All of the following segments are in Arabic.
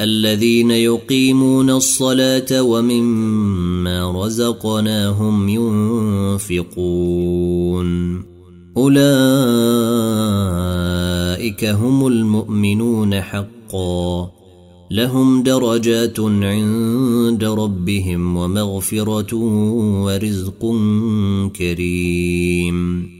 الذين يقيمون الصلاة ومما رزقناهم ينفقون. أولئك هم المؤمنون حقا. لهم درجات عند ربهم ومغفرة ورزق كريم.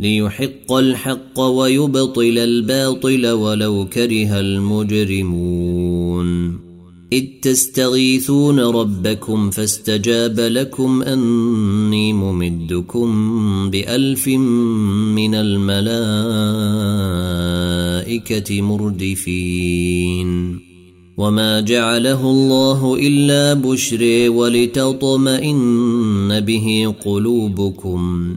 ليحق الحق ويبطل الباطل ولو كره المجرمون. إذ تستغيثون ربكم فاستجاب لكم أني ممدكم بألف من الملائكة مردفين. وما جعله الله إلا بشر ولتطمئن به قلوبكم.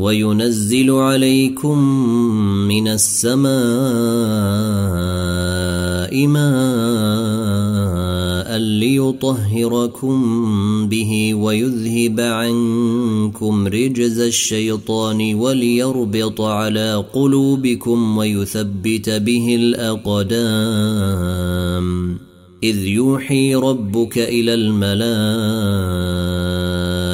وينزل عليكم من السماء ماء ليطهركم به ويذهب عنكم رجز الشيطان وليربط على قلوبكم ويثبت به الأقدام. إذ يوحي ربك إلى الملائكة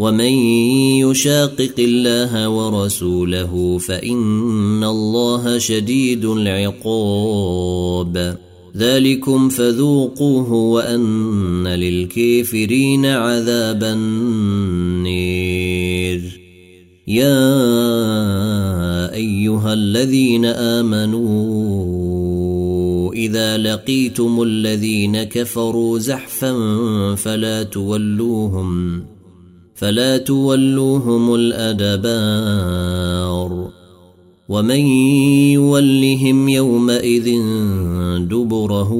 ومن يشاقق الله ورسوله فان الله شديد العقاب ذلكم فذوقوه وان للكافرين عذاب النير يا ايها الذين امنوا اذا لقيتم الذين كفروا زحفا فلا تولوهم فلا تولوهم الأدبار. ومن يولهم يومئذ دبره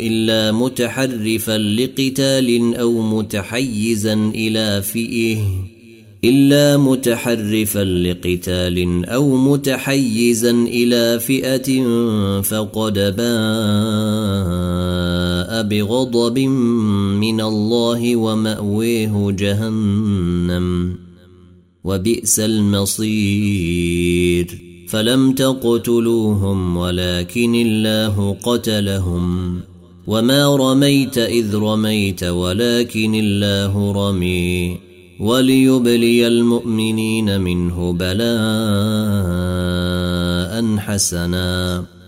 إلا متحرفا لقتال أو متحيزا إلى فئه إلا متحرفا لقتال أو متحيزا إلى فئة فقد بغضب من الله ومأويه جهنم وبئس المصير. فلم تقتلوهم ولكن الله قتلهم. وما رميت إذ رميت ولكن الله رمي. وليبلي المؤمنين منه بلاء حسنا.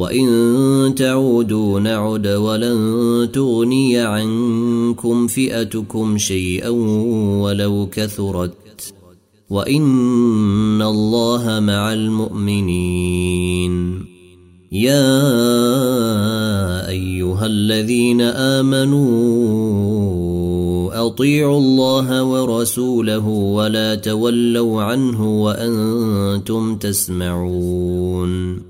وان تعودوا نعد ولن تغني عنكم فئتكم شيئا ولو كثرت وان الله مع المؤمنين يا ايها الذين امنوا اطيعوا الله ورسوله ولا تولوا عنه وأنتم تسمعون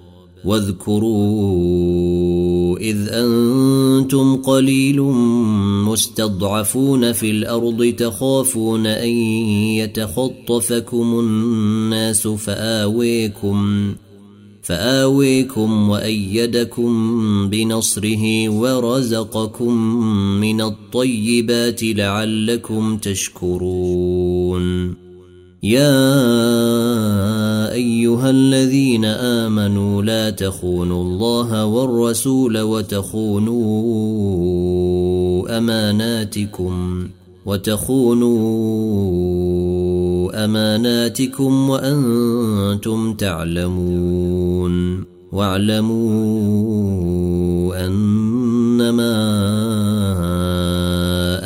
واذكروا إذ أنتم قليل مستضعفون في الأرض تخافون أن يتخطفكم الناس فآويكم فآويكم وأيدكم بنصره ورزقكم من الطيبات لعلكم تشكرون يا أيها الذين آمنوا لا تخونوا الله والرسول وتخونوا أماناتكم وتخونوا أماناتكم وأنتم تعلمون. واعلموا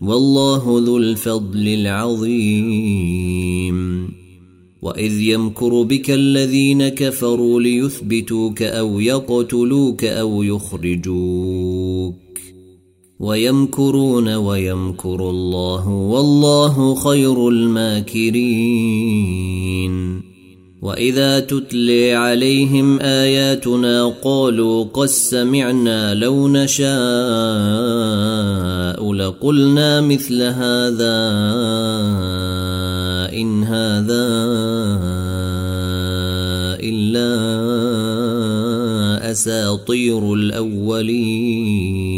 والله ذو الفضل العظيم. وإذ يمكر بك الذين كفروا ليثبتوك أو يقتلوك أو يخرجوك. ويمكرون ويمكر الله والله خير الماكرين. واذا تتلي عليهم اياتنا قالوا قد سمعنا لو نشاء لقلنا مثل هذا ان هذا الا اساطير الاولين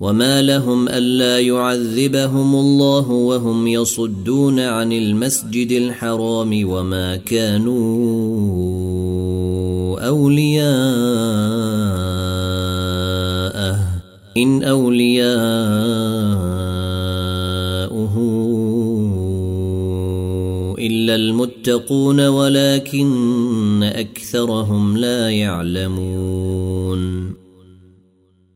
وما لهم الا يعذبهم الله وهم يصدون عن المسجد الحرام وما كانوا اولياءه ان اولياءه الا المتقون ولكن اكثرهم لا يعلمون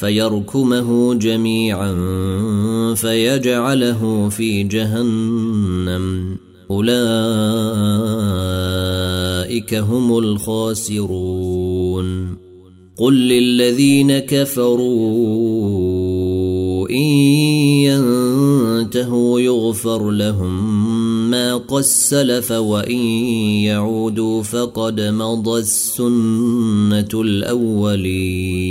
فيركمه جميعا فيجعله في جهنم. أولئك هم الخاسرون. قل للذين كفروا إن ينتهوا يغفر لهم ما قد سلف وإن يعودوا فقد مضى السنة الأولين.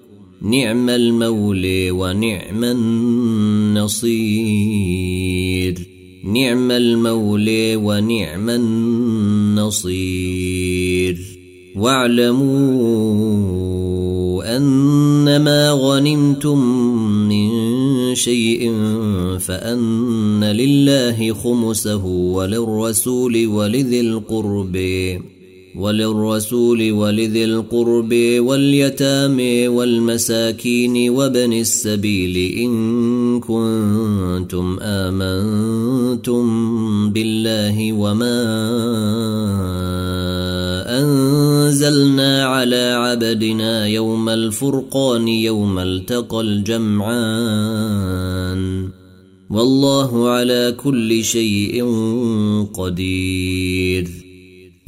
نعم المولي ونعم النصير. نعم المولي ونعم النصير. واعلموا أنما غنمتم من شيء فأن لله خمسه وللرسول ولذي القرب وللرسول ولذي القرب واليتامى والمساكين وابن السبيل إن كنتم آمنتم بالله وما أنزلنا على عبدنا يوم الفرقان يوم التقى الجمعان والله على كل شيء قدير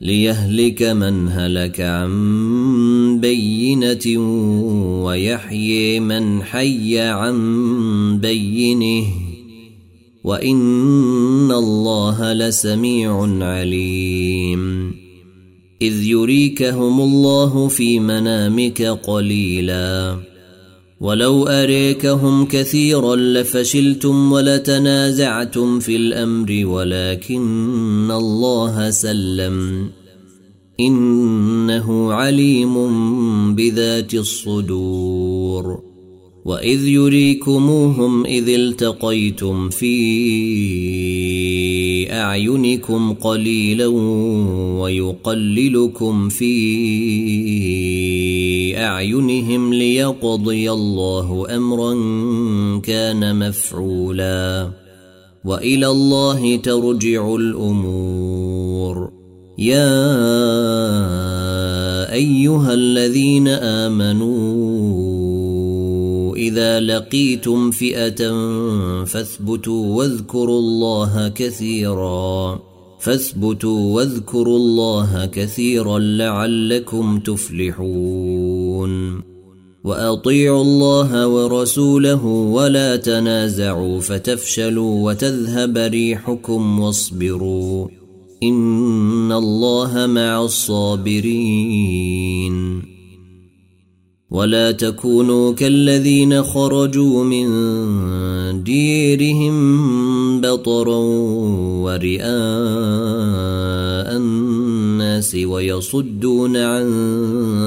ليهلك من هلك عن بينة ويحيي من حي عن بينه. وإن الله لسميع عليم. إذ يريكهم الله في منامك قليلاً. ولو أريكهم كثيرا لفشلتم ولتنازعتم في الأمر ولكن الله سلم. إنه عليم بذات الصدور. وإذ يريكموهم إذ التقيتم في أعينكم قليلا ويقللكم في أعينهم ليقضي الله أمرا كان مفعولا وإلى الله ترجع الأمور. يا أيها الذين آمنوا إذا لقيتم فئة فاثبتوا واذكروا الله كثيراً فاثبتوا واذكروا الله كثيرا لعلكم تفلحون واطيعوا الله ورسوله ولا تنازعوا فتفشلوا وتذهب ريحكم واصبروا ان الله مع الصابرين ولا تكونوا كالذين خرجوا من ديرهم بطرا ورئاء الناس ويصدون عن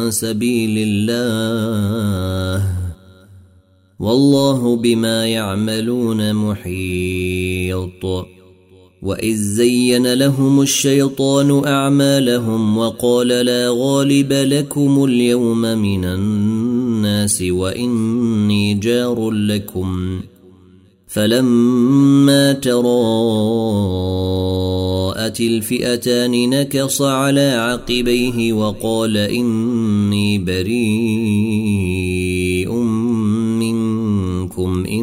سبيل الله والله بما يعملون محيط. واذ زين لهم الشيطان اعمالهم وقال لا غالب لكم اليوم من الناس واني جار لكم فلما تراءت الفئتان نكص على عقبيه وقال اني بريء منكم اني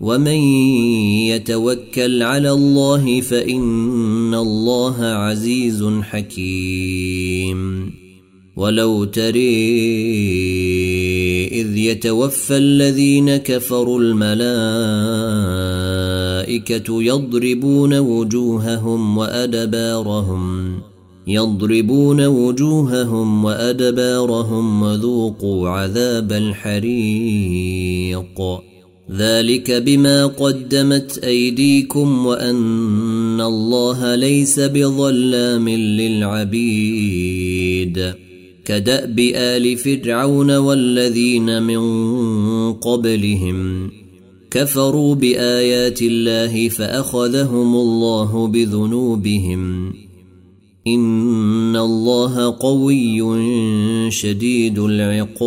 ومن يتوكل على الله فإن الله عزيز حكيم ولو تري إذ يتوفى الذين كفروا الملائكة يضربون وجوههم وأدبارهم يضربون وجوههم وأدبارهم وذوقوا عذاب الحريق ذلك بما قدمت أيديكم وأن الله ليس بظلام للعبيد. كدأب آل فرعون والذين من قبلهم كفروا بآيات الله فأخذهم الله بذنوبهم. إن الله قوي شديد العقاب.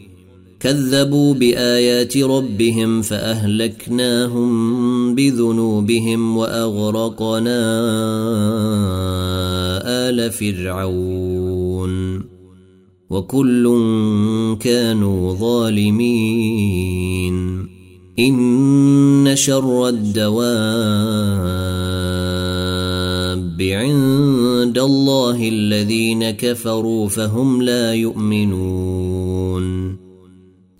كذبوا بآيات ربهم فأهلكناهم بذنوبهم وأغرقنا آل فرعون وكل كانوا ظالمين. إن شر الدواب عند الله الذين كفروا فهم لا يؤمنون.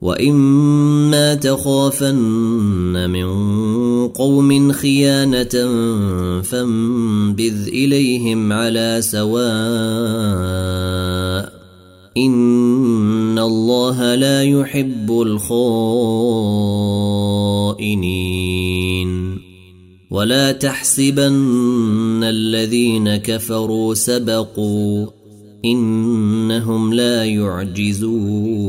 واما تخافن من قوم خيانه فانبذ اليهم على سواء ان الله لا يحب الخائنين ولا تحسبن الذين كفروا سبقوا انهم لا يعجزون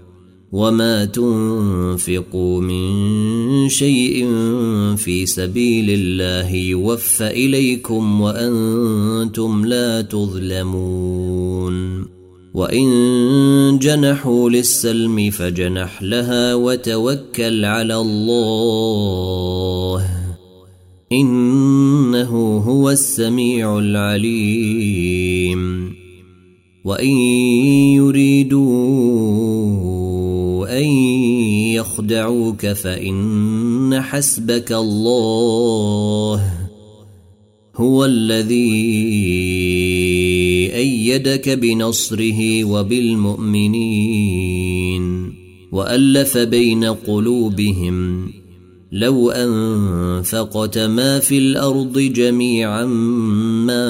وما تنفقوا من شيء في سبيل الله يوفى اليكم وأنتم لا تظلمون وان جنحوا للسلم فجنح لها وتوكل على الله انه هو السميع العليم وان يريدوا ان يخدعوك فإن حسبك الله هو الذي أيدك بنصره وبالمؤمنين وألف بين قلوبهم لو أنفقت ما في الأرض جميعا ما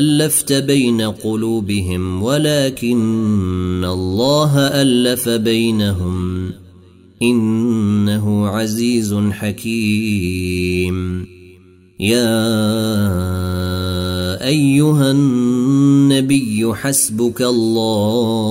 ألفت بين قلوبهم ولكن الله ألف بينهم إنه عزيز حكيم. يا أيها النبي حسبك الله.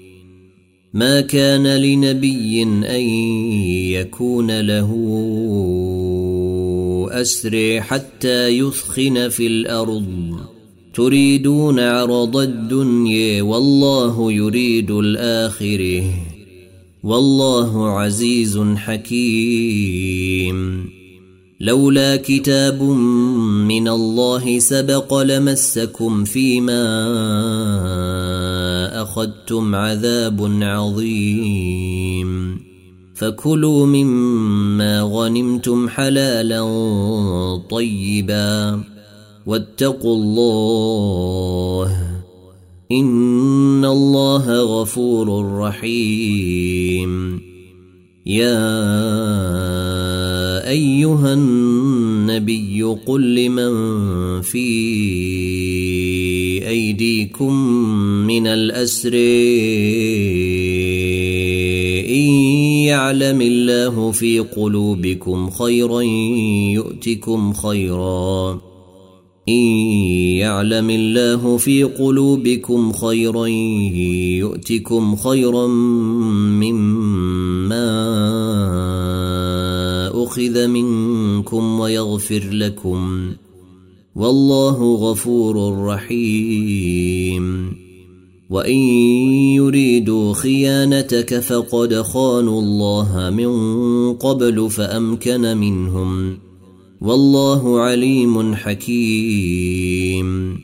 ما كان لنبي أن يكون له اسري حتى يثخن في الأرض. تريدون عرض الدنيا والله يريد الآخرة. والله عزيز حكيم. لولا كتاب من الله سبق لمسكم فيما أخذتم عذاب عظيم. فكلوا مما غنمتم حلالا طيبا. واتقوا الله. إن الله غفور رحيم. يا أيها النبي قل لمن في أيديكم من الأسر. إن يعلم الله في قلوبكم خيرا يؤتكم خيرا. إن يعلم الله في قلوبكم خيرا يؤتكم خيرا مما أخذ منكم ويغفر لكم. والله غفور رحيم. وإن يريدوا خيانتك فقد خانوا الله من قبل فأمكن منهم ۖ. والله عليم حكيم.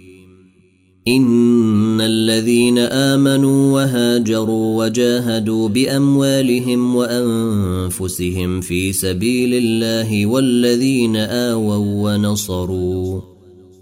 إن الذين آمنوا وهاجروا وجاهدوا بأموالهم وأنفسهم في سبيل الله والذين آووا ونصروا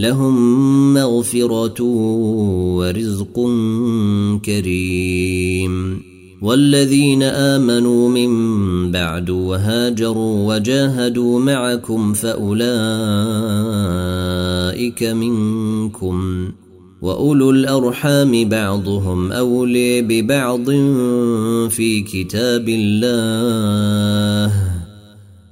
لهم مغفرة ورزق كريم. والذين آمنوا من بعد وهاجروا وجاهدوا معكم فأولئك منكم. وأولو الأرحام بعضهم أولي ببعض في كتاب الله.